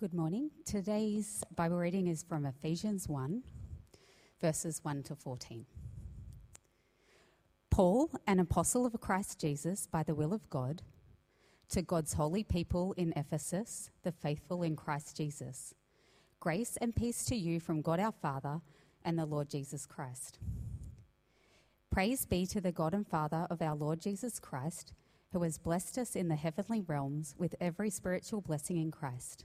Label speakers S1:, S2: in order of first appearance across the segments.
S1: Good morning. Today's Bible reading is from Ephesians 1, verses 1 to 14. Paul, an apostle of Christ Jesus by the will of God, to God's holy people in Ephesus, the faithful in Christ Jesus. Grace and peace to you from God our Father and the Lord Jesus Christ. Praise be to the God and Father of our Lord Jesus Christ, who has blessed us in the heavenly realms with every spiritual blessing in Christ.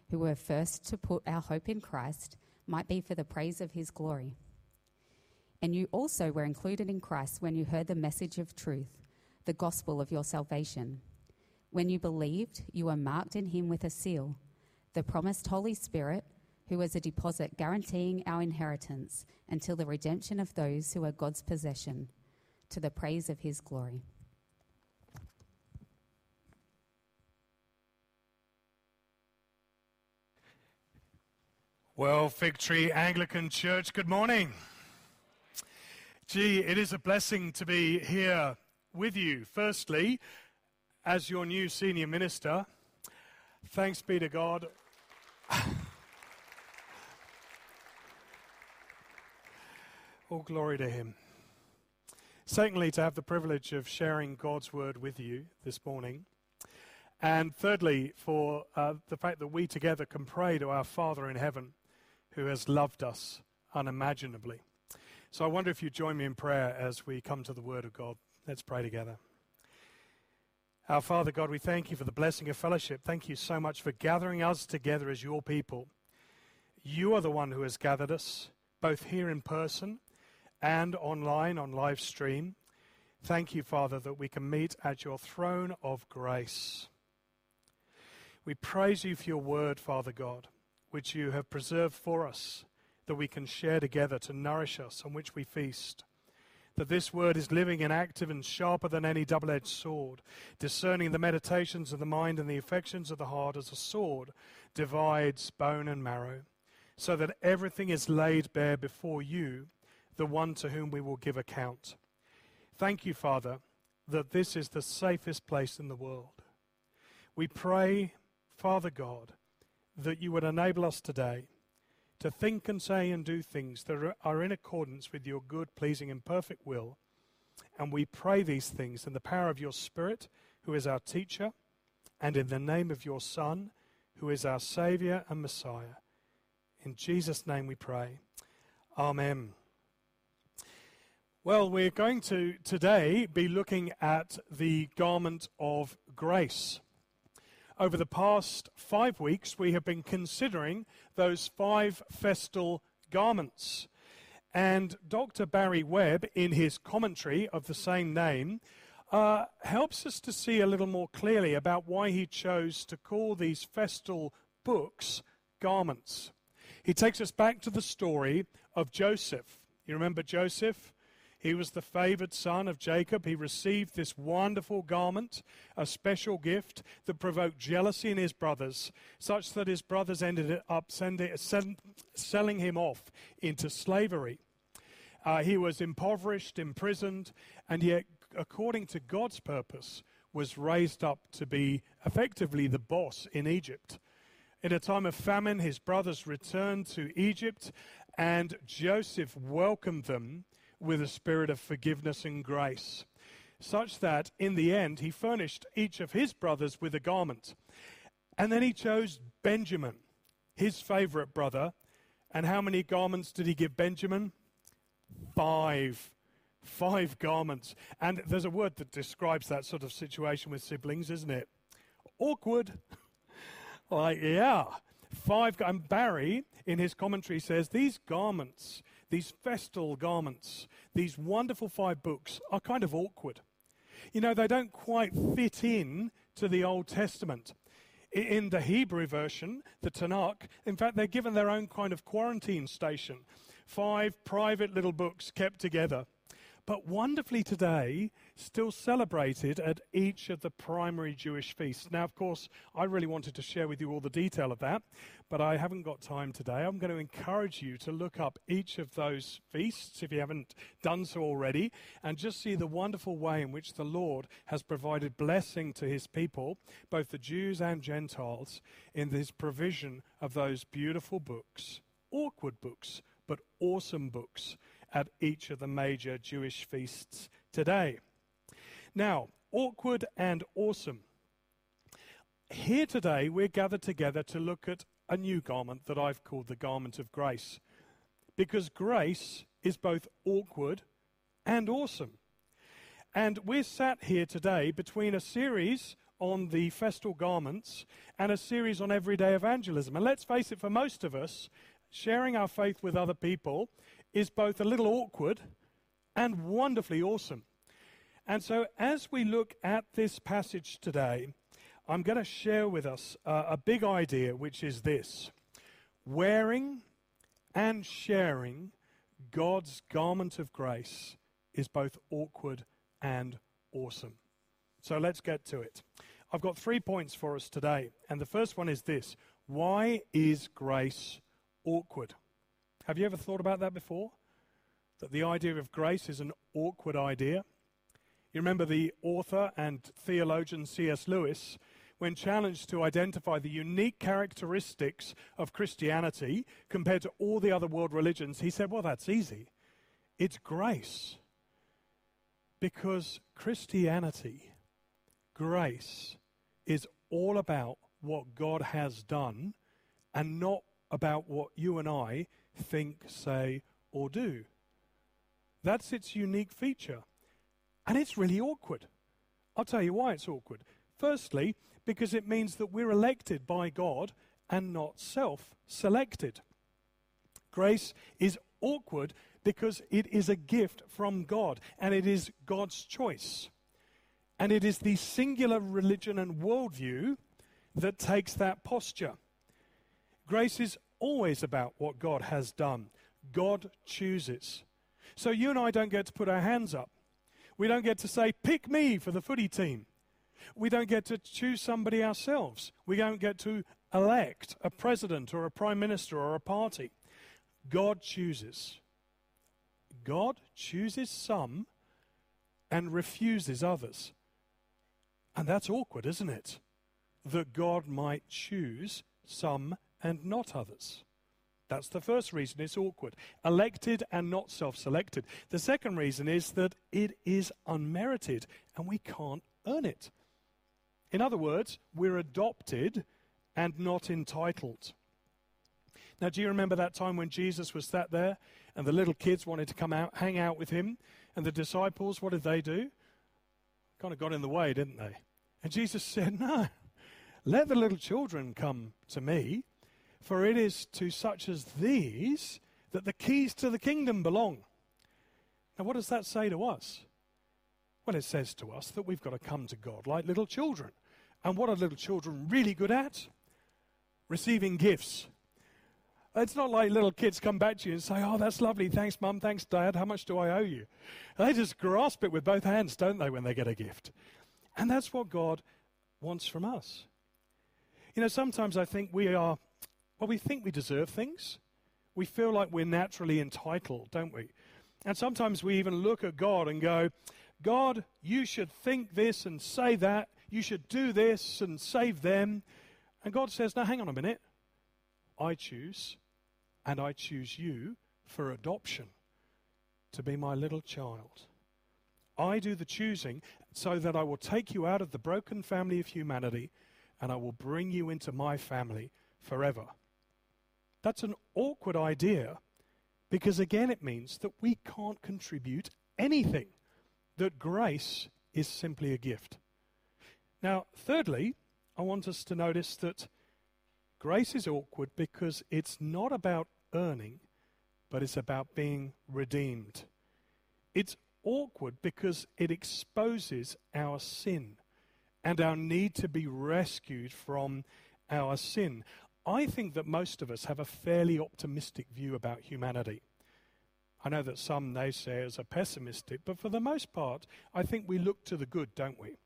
S1: who were first to put our hope in Christ, might be for the praise of his glory. And you also were included in Christ when you heard the message of truth, the gospel of your salvation. When you believed, you were marked in him with a seal, the promised Holy Spirit, who was a deposit guaranteeing our inheritance until the redemption of those who are God's possession, to the praise of his glory.
S2: Well, Fig Tree Anglican Church, good morning. Gee, it is a blessing to be here with you. Firstly, as your new senior minister, thanks be to God. All glory to Him. Secondly, to have the privilege of sharing God's word with you this morning. And thirdly, for uh, the fact that we together can pray to our Father in heaven who has loved us unimaginably. So I wonder if you join me in prayer as we come to the Word of God. Let's pray together. Our Father God, we thank you for the blessing of fellowship. Thank you so much for gathering us together as your people. You are the one who has gathered us, both here in person and online on live stream. Thank you, Father, that we can meet at your throne of grace. We praise you for your word, Father God, which you have preserved for us that we can share together to nourish us, on which we feast. That this word is living and active and sharper than any double edged sword, discerning the meditations of the mind and the affections of the heart as a sword divides bone and marrow, so that everything is laid bare before you, the one to whom we will give account. Thank you, Father, that this is the safest place in the world. We pray, Father God, that you would enable us today to think and say and do things that are in accordance with your good, pleasing, and perfect will. And we pray these things in the power of your Spirit, who is our teacher, and in the name of your Son, who is our Saviour and Messiah. In Jesus' name we pray. Amen. Well, we're going to today be looking at the garment of grace. Over the past five weeks, we have been considering those five festal garments. And Dr. Barry Webb, in his commentary of the same name, uh, helps us to see a little more clearly about why he chose to call these festal books garments. He takes us back to the story of Joseph. You remember Joseph? He was the favored son of Jacob. He received this wonderful garment, a special gift that provoked jealousy in his brothers, such that his brothers ended up sending, send, selling him off into slavery. Uh, he was impoverished, imprisoned, and yet, according to God's purpose, was raised up to be effectively the boss in Egypt. In a time of famine, his brothers returned to Egypt, and Joseph welcomed them with a spirit of forgiveness and grace, such that in the end he furnished each of his brothers with a garment. And then he chose Benjamin, his favorite brother, And how many garments did he give Benjamin? Five. Five garments. And there's a word that describes that sort of situation with siblings, isn't it? Awkward. like, yeah. Five. And Barry, in his commentary, says these garments, these festal garments, these wonderful five books are kind of awkward. You know, they don't quite fit in to the Old Testament. In the Hebrew version, the Tanakh, in fact, they're given their own kind of quarantine station. Five private little books kept together but wonderfully today, still celebrated at each of the primary Jewish feasts. Now, of course, I really wanted to share with you all the detail of that, but I haven't got time today. I'm going to encourage you to look up each of those feasts if you haven't done so already, and just see the wonderful way in which the Lord has provided blessing to his people, both the Jews and Gentiles, in this provision of those beautiful books, awkward books, but awesome books at each of the major Jewish feasts today. Now, awkward and awesome. Here today, we're gathered together to look at a new garment that I've called the garment of grace. Because grace is both awkward and awesome. And we're sat here today between a series on the festal garments and a series on everyday evangelism. And let's face it, for most of us, sharing our faith with other people is both a little awkward and wonderfully awesome. And so, as we look at this passage today, I'm going to share with us uh, a big idea, which is this wearing and sharing God's garment of grace is both awkward and awesome. So, let's get to it. I've got three points for us today. And the first one is this Why is grace awkward? Have you ever thought about that before? That the idea of grace is an awkward idea? You remember the author and theologian C.S. Lewis, when challenged to identify the unique characteristics of Christianity compared to all the other world religions, he said, Well, that's easy. It's grace. Because Christianity, grace, is all about what God has done and not about what you and I think, say, or do. That's its unique feature. And it's really awkward. I'll tell you why it's awkward. Firstly, because it means that we're elected by God and not self selected. Grace is awkward because it is a gift from God and it is God's choice. And it is the singular religion and worldview that takes that posture. Grace is always about what God has done. God chooses. So you and I don't get to put our hands up. We don't get to say, pick me for the footy team. We don't get to choose somebody ourselves. We don't get to elect a president or a prime minister or a party. God chooses. God chooses some and refuses others. And that's awkward, isn't it? That God might choose some and not others. That's the first reason it's awkward. Elected and not self selected. The second reason is that it is unmerited and we can't earn it. In other words, we're adopted and not entitled. Now, do you remember that time when Jesus was sat there and the little kids wanted to come out, hang out with him? And the disciples, what did they do? Kind of got in the way, didn't they? And Jesus said, No, let the little children come to me for it is to such as these that the keys to the kingdom belong. Now, what does that say to us? Well, it says to us that we've got to come to God like little children. And what are little children really good at? Receiving gifts. It's not like little kids come back to you and say, Oh, that's lovely. Thanks, mum. Thanks, dad. How much do I owe you? They just grasp it with both hands, don't they, when they get a gift? And that's what God wants from us. You know, sometimes I think we are well, we think we deserve things. We feel like we're naturally entitled, don't we? And sometimes we even look at God and go, God, you should think this and say that. You should do this and save them. And God says, Now, hang on a minute. I choose, and I choose you for adoption to be my little child. I do the choosing so that I will take you out of the broken family of humanity and I will bring you into my family forever. That's an awkward idea because, again, it means that we can't contribute anything, that grace is simply a gift. Now, thirdly, I want us to notice that grace is awkward because it's not about earning, but it's about being redeemed. It's awkward because it exposes our sin and our need to be rescued from our sin. I think that most of us have a fairly optimistic view about humanity. I know that some naysayers are pessimistic, but for the most part, I think we look to the good, don't we?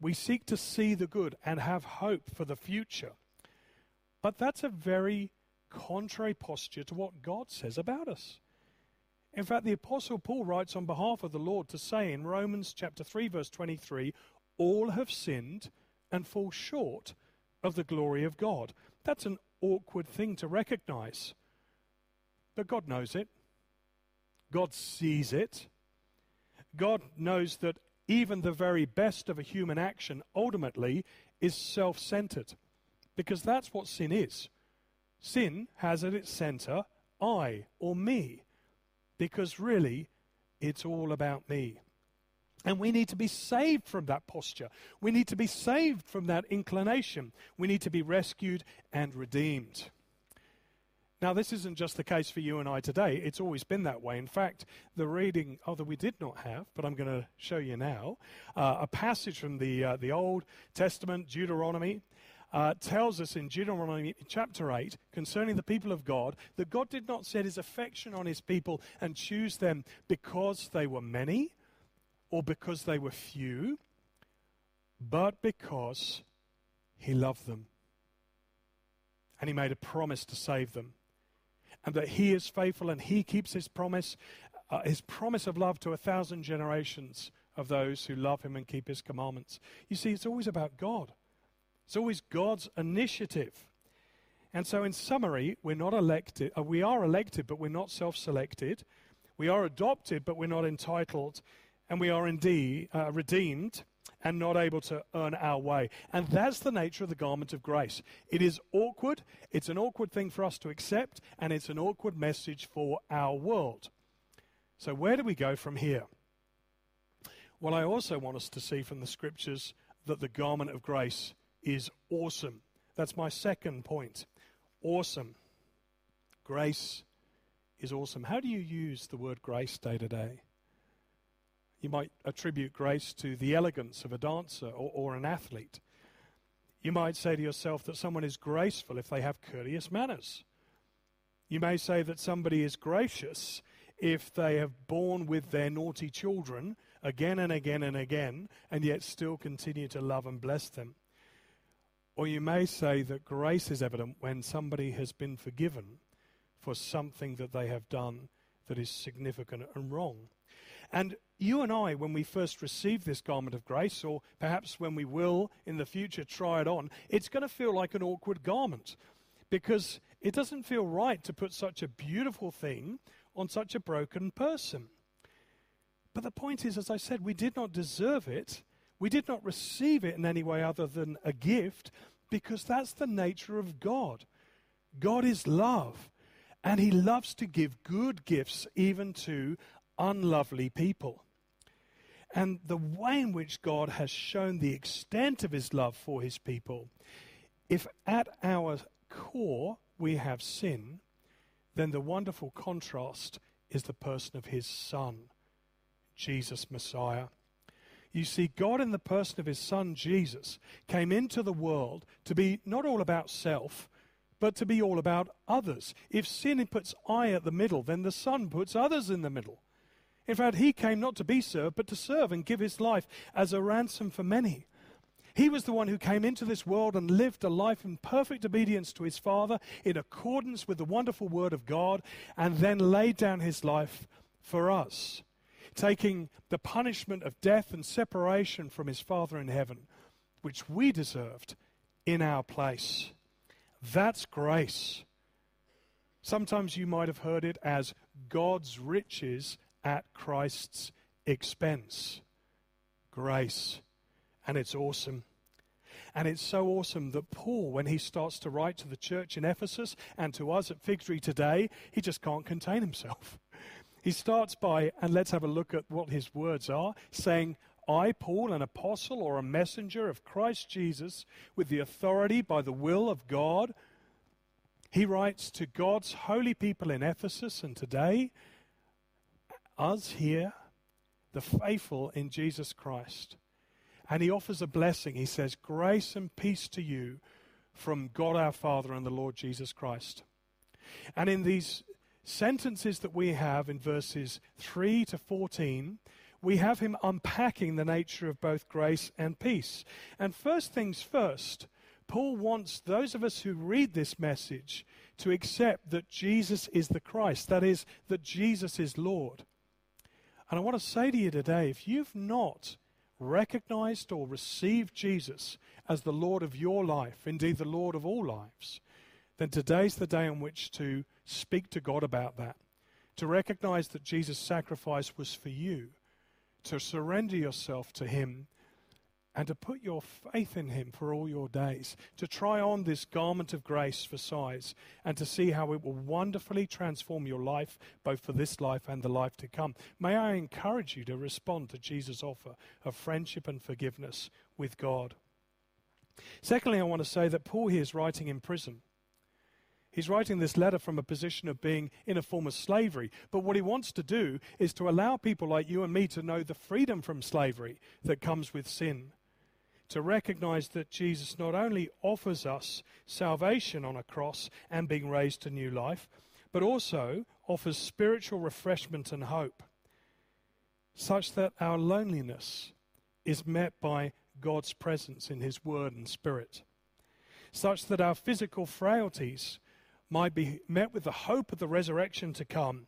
S2: We seek to see the good and have hope for the future. But that's a very contrary posture to what God says about us. In fact, the Apostle Paul writes on behalf of the Lord to say in Romans chapter 3, verse 23, all have sinned and fall short of the glory of God. That's an awkward thing to recognize. But God knows it. God sees it. God knows that even the very best of a human action ultimately is self centered. Because that's what sin is. Sin has at its center I or me. Because really, it's all about me. And we need to be saved from that posture. We need to be saved from that inclination. We need to be rescued and redeemed. Now, this isn't just the case for you and I today. It's always been that way. In fact, the reading, although we did not have, but I'm going to show you now, uh, a passage from the, uh, the Old Testament, Deuteronomy, uh, tells us in Deuteronomy chapter 8 concerning the people of God that God did not set his affection on his people and choose them because they were many or because they were few, but because he loved them. And he made a promise to save them. And that he is faithful and he keeps his promise, uh, his promise of love to a thousand generations of those who love him and keep his commandments. You see, it's always about God, it's always God's initiative. And so, in summary, we're not elected, uh, we are elected, but we're not self selected. We are adopted, but we're not entitled and we are indeed uh, redeemed and not able to earn our way. And that's the nature of the garment of grace. It is awkward, it's an awkward thing for us to accept, and it's an awkward message for our world. So, where do we go from here? Well, I also want us to see from the scriptures that the garment of grace is awesome. That's my second point. Awesome. Grace is awesome. How do you use the word grace day to day? You might attribute grace to the elegance of a dancer or, or an athlete. You might say to yourself that someone is graceful if they have courteous manners. You may say that somebody is gracious if they have borne with their naughty children again and again and again, and yet still continue to love and bless them. Or you may say that grace is evident when somebody has been forgiven for something that they have done that is significant and wrong. And you and I, when we first receive this garment of grace, or perhaps when we will in the future try it on, it's going to feel like an awkward garment because it doesn't feel right to put such a beautiful thing on such a broken person. But the point is, as I said, we did not deserve it. We did not receive it in any way other than a gift because that's the nature of God. God is love, and He loves to give good gifts even to unlovely people. And the way in which God has shown the extent of his love for his people, if at our core we have sin, then the wonderful contrast is the person of his Son, Jesus Messiah. You see, God, in the person of his Son Jesus, came into the world to be not all about self, but to be all about others. If sin puts I at the middle, then the Son puts others in the middle. In fact, he came not to be served, but to serve and give his life as a ransom for many. He was the one who came into this world and lived a life in perfect obedience to his Father, in accordance with the wonderful Word of God, and then laid down his life for us, taking the punishment of death and separation from his Father in heaven, which we deserved in our place. That's grace. Sometimes you might have heard it as God's riches at Christ's expense. Grace. And it's awesome. And it's so awesome that Paul, when he starts to write to the church in Ephesus and to us at Fig Tree today, he just can't contain himself. He starts by, and let's have a look at what his words are, saying, I, Paul, an apostle or a messenger of Christ Jesus, with the authority by the will of God. He writes to God's holy people in Ephesus and today, us here, the faithful in Jesus Christ. And he offers a blessing. He says, Grace and peace to you from God our Father and the Lord Jesus Christ. And in these sentences that we have in verses 3 to 14, we have him unpacking the nature of both grace and peace. And first things first, Paul wants those of us who read this message to accept that Jesus is the Christ, that is, that Jesus is Lord. And I want to say to you today if you've not recognized or received Jesus as the Lord of your life, indeed the Lord of all lives, then today's the day on which to speak to God about that. To recognize that Jesus' sacrifice was for you, to surrender yourself to Him and to put your faith in Him for all your days, to try on this garment of grace for size, and to see how it will wonderfully transform your life, both for this life and the life to come. May I encourage you to respond to Jesus' offer of friendship and forgiveness with God. Secondly, I want to say that Paul here is writing in prison. He's writing this letter from a position of being in a form of slavery. But what he wants to do is to allow people like you and me to know the freedom from slavery that comes with sin to recognize that Jesus not only offers us salvation on a cross and being raised to new life, but also offers spiritual refreshment and hope, such that our loneliness is met by God's presence in His Word and Spirit, such that our physical frailties might be met with the hope of the resurrection to come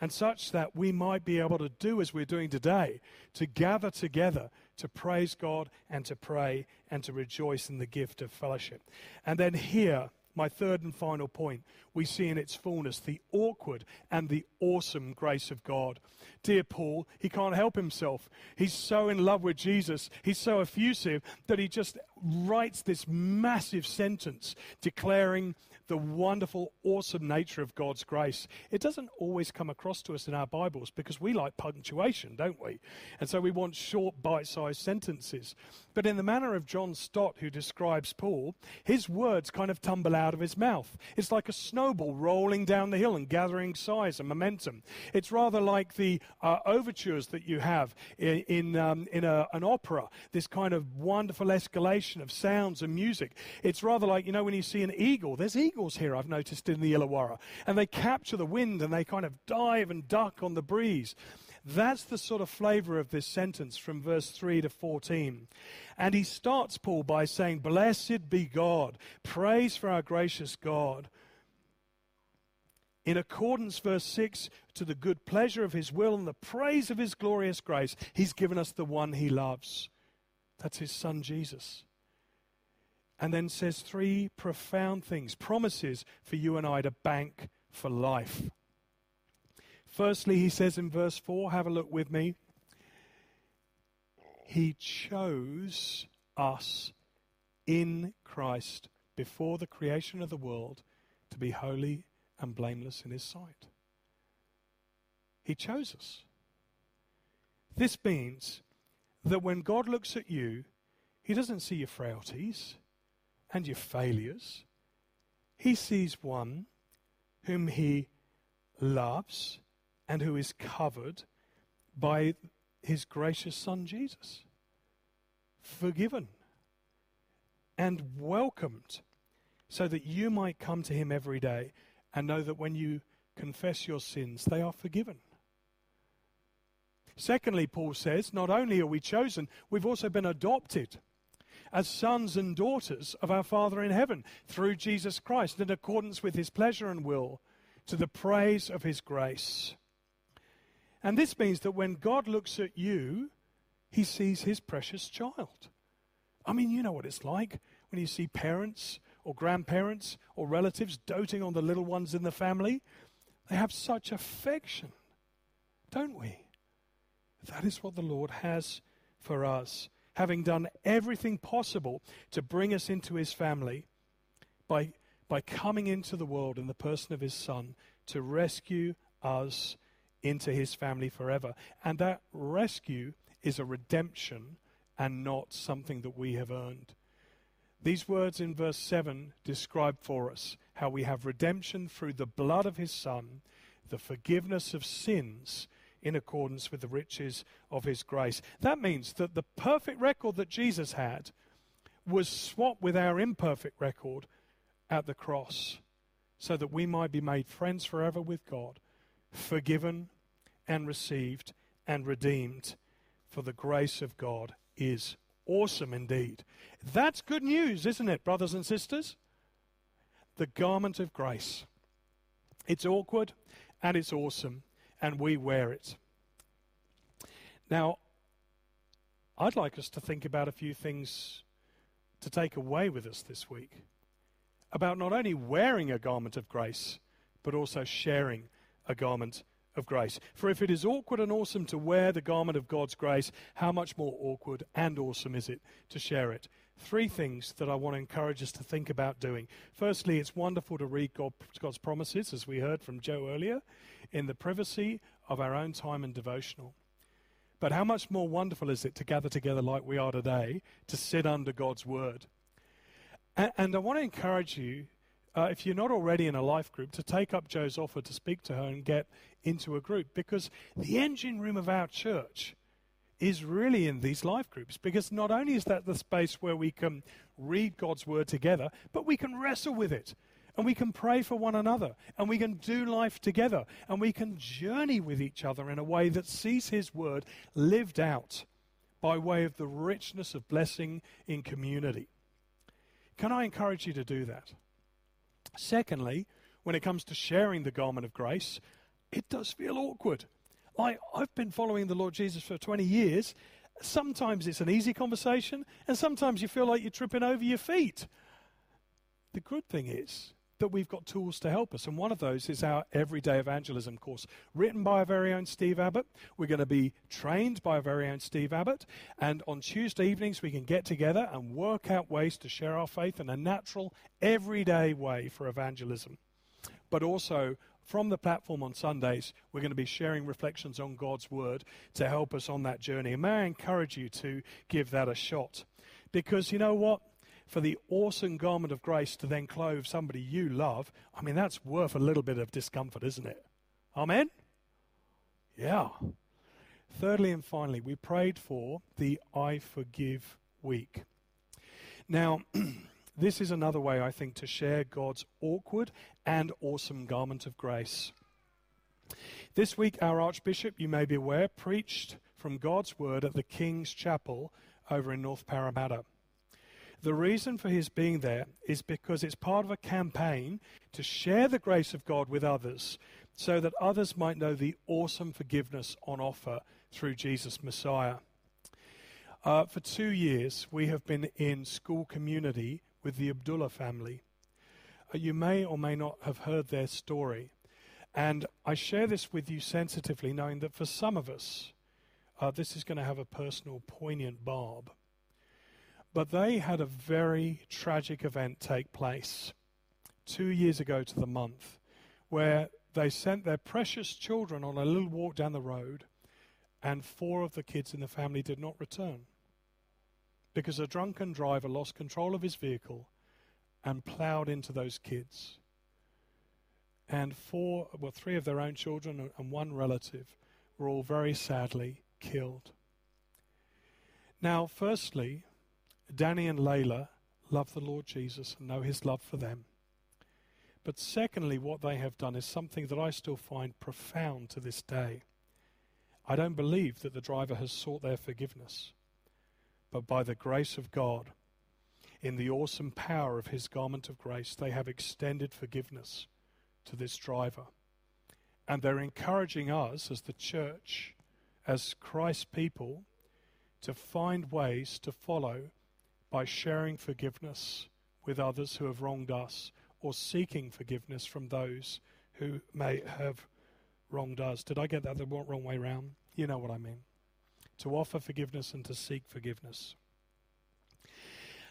S2: and such that we might be able to do as we're doing today, to gather together to praise God and to pray and to rejoice in the gift of fellowship. And then here, my third and final point, we see in its fullness the awkward and the awesome grace of God. Dear Paul, he can't help himself. He's so in love with Jesus, he's so effusive that he just writes this massive sentence declaring the wonderful, awesome nature of God's grace. It doesn't always come across to us in our Bibles because we like punctuation, don't we? And so we want short, bite sized sentences. But in the manner of John Stott, who describes Paul, his words kind of tumble out of his mouth. It's like a snowball rolling down the hill and gathering size and momentum. It's rather like the uh, overtures that you have in, in, um, in a, an opera, this kind of wonderful escalation of sounds and music. It's rather like, you know, when you see an eagle, there's eagles here, I've noticed in the Illawarra, and they capture the wind and they kind of dive and duck on the breeze. That's the sort of flavor of this sentence from verse 3 to 14. And he starts Paul by saying, Blessed be God, praise for our gracious God. In accordance, verse 6, to the good pleasure of his will and the praise of his glorious grace, he's given us the one he loves. That's his son Jesus. And then says three profound things, promises for you and I to bank for life. Firstly, he says in verse 4, have a look with me. He chose us in Christ before the creation of the world to be holy and blameless in his sight. He chose us. This means that when God looks at you, he doesn't see your frailties and your failures. He sees one whom he loves and who is covered by his gracious Son Jesus. Forgiven and welcomed so that you might come to him every day and know that when you confess your sins, they are forgiven. Secondly, Paul says, not only are we chosen, we've also been adopted as sons and daughters of our Father in heaven through Jesus Christ in accordance with his pleasure and will to the praise of his grace. And this means that when God looks at you, he sees his precious child. I mean, you know what it's like when you see parents or grandparents or relatives doting on the little ones in the family. They have such affection, don't we? That is what the Lord has for us. having done everything possible to bring us into his family by, by coming into the world in the person of his Son to rescue us into his family forever. And that rescue is a redemption and not something that we have earned. These words in verse 7 describe for us how we have redemption through the blood of his Son, the forgiveness of sins in accordance with the riches of his grace. That means that the perfect record that Jesus had was swapped with our imperfect record at the cross so that we might be made friends forever with God, forgiven and received and redeemed. For the grace of God is awesome indeed. That's good news, isn't it, brothers and sisters? The garment of grace. It's awkward and it's awesome, and we wear it. Now, I'd like us to think about a few things to take away with us this week about not only wearing a garment of grace, but also sharing a garment of grace. For if it is awkward and awesome to wear the garment of God's grace, how much more awkward and awesome is it to share it? Three things that I want to encourage us to think about doing. Firstly, it's wonderful to read God, God's promises, as we heard from Joe earlier, in the privacy of our own time and devotional. But how much more wonderful is it to gather together like we are today to sit under God's word? And I want to encourage you, uh, if you're not already in a life group, to take up Joe's offer to speak to her and get into a group because the engine room of our church is really in these life groups because not only is that the space where we can read God's word together, but we can wrestle with it and we can pray for one another and we can do life together and we can journey with each other in a way that sees His word lived out by way of the richness of blessing in community. Can I encourage you to do that? Secondly, when it comes to sharing the garment of grace, it does feel awkward. Like, I've been following the Lord Jesus for 20 years. Sometimes it's an easy conversation, and sometimes you feel like you're tripping over your feet. The good thing is that we've got tools to help us, and one of those is our Everyday Evangelism course, written by our very own Steve Abbott. We're going to be trained by our very own Steve Abbott, and on Tuesday evenings we can get together and work out ways to share our faith in a natural, everyday way for evangelism. But also, from the platform on Sundays, we're going to be sharing reflections on God's Word to help us on that journey. And may I encourage you to give that a shot? Because you know what? For the awesome garment of grace to then clothe somebody you love, I mean, that's worth a little bit of discomfort, isn't it? Amen? Yeah. Thirdly and finally, we prayed for the I Forgive week. Now, This is another way, I think, to share God's awkward and awesome garment of grace. This week, our Archbishop, you may be aware, preached from God's Word at the King's Chapel over in North Parramatta. The reason for his being there is because it's part of a campaign to share the grace of God with others so that others might know the awesome forgiveness on offer through Jesus Messiah. Uh, for two years, we have been in school community with the Abdallah family. Uh, you may or may not have heard their story. And I share this with you sensitively, knowing that for some of us, uh, this is going to have a personal, poignant barb. But they had a very tragic event take place two years ago to the month where they sent their precious children on a little walk down the road, and four of the kids in the family did not return because a drunken driver lost control of his vehicle and ploughed into those kids. And four, well, three of their own children and one relative were all very sadly killed. Now, firstly, Danny and Leila love the Lord Jesus and know his love for them. But secondly, what they have done is something that I still find profound to this day. I don't believe that the driver has sought their forgiveness but by the grace of God, in the awesome power of his garment of grace, they have extended forgiveness to this driver. And they're encouraging us as the church, as Christ's people, to find ways to follow by sharing forgiveness with others who have wronged us or seeking forgiveness from those who may have wronged us. Did I get that the wrong way round? You know what I mean to offer forgiveness and to seek forgiveness.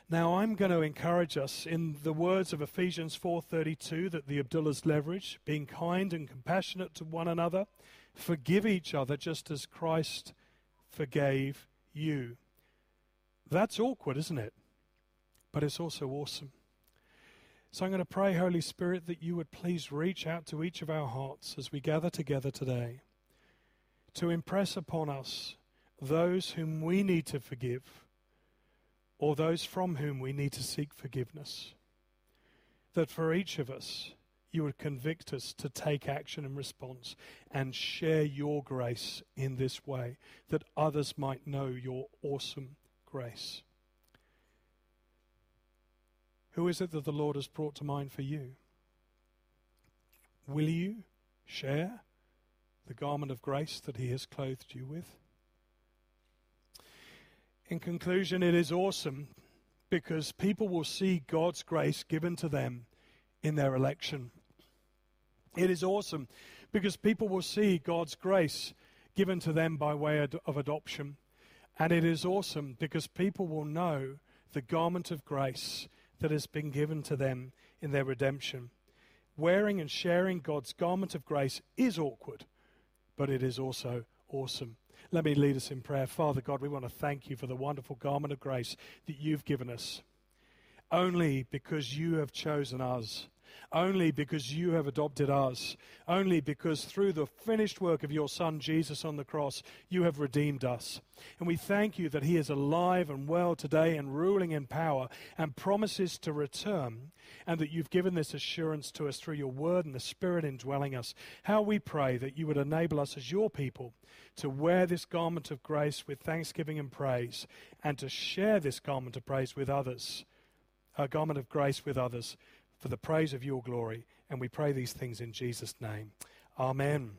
S2: Now I'm going to encourage us in the words of Ephesians 4:32 that the Abdallahs leverage, being kind and compassionate to one another, forgive each other just as Christ forgave you. That's awkward, isn't it? But it's also awesome. So I'm going to pray, Holy Spirit, that you would please reach out to each of our hearts as we gather together today to impress upon us those whom we need to forgive or those from whom we need to seek forgiveness. That for each of us, you would convict us to take action in response and share your grace in this way, that others might know your awesome grace. Who is it that the Lord has brought to mind for you? Will you share the garment of grace that He has clothed you with? In conclusion, it is awesome because people will see God's grace given to them in their election. It is awesome because people will see God's grace given to them by way of adoption. And it is awesome because people will know the garment of grace that has been given to them in their redemption. Wearing and sharing God's garment of grace is awkward, but it is also awesome. Let me lead us in prayer. Father God, we want to thank you for the wonderful garment of grace that you've given us. Only because you have chosen us only because you have adopted us, only because through the finished work of your Son Jesus on the cross, you have redeemed us. And we thank you that he is alive and well today and ruling in power and promises to return, and that you've given this assurance to us through your word and the Spirit indwelling us. How we pray that you would enable us as your people to wear this garment of grace with thanksgiving and praise, and to share this garment of praise with others, a garment of grace with others for the praise of your glory. And we pray these things in Jesus' name. Amen.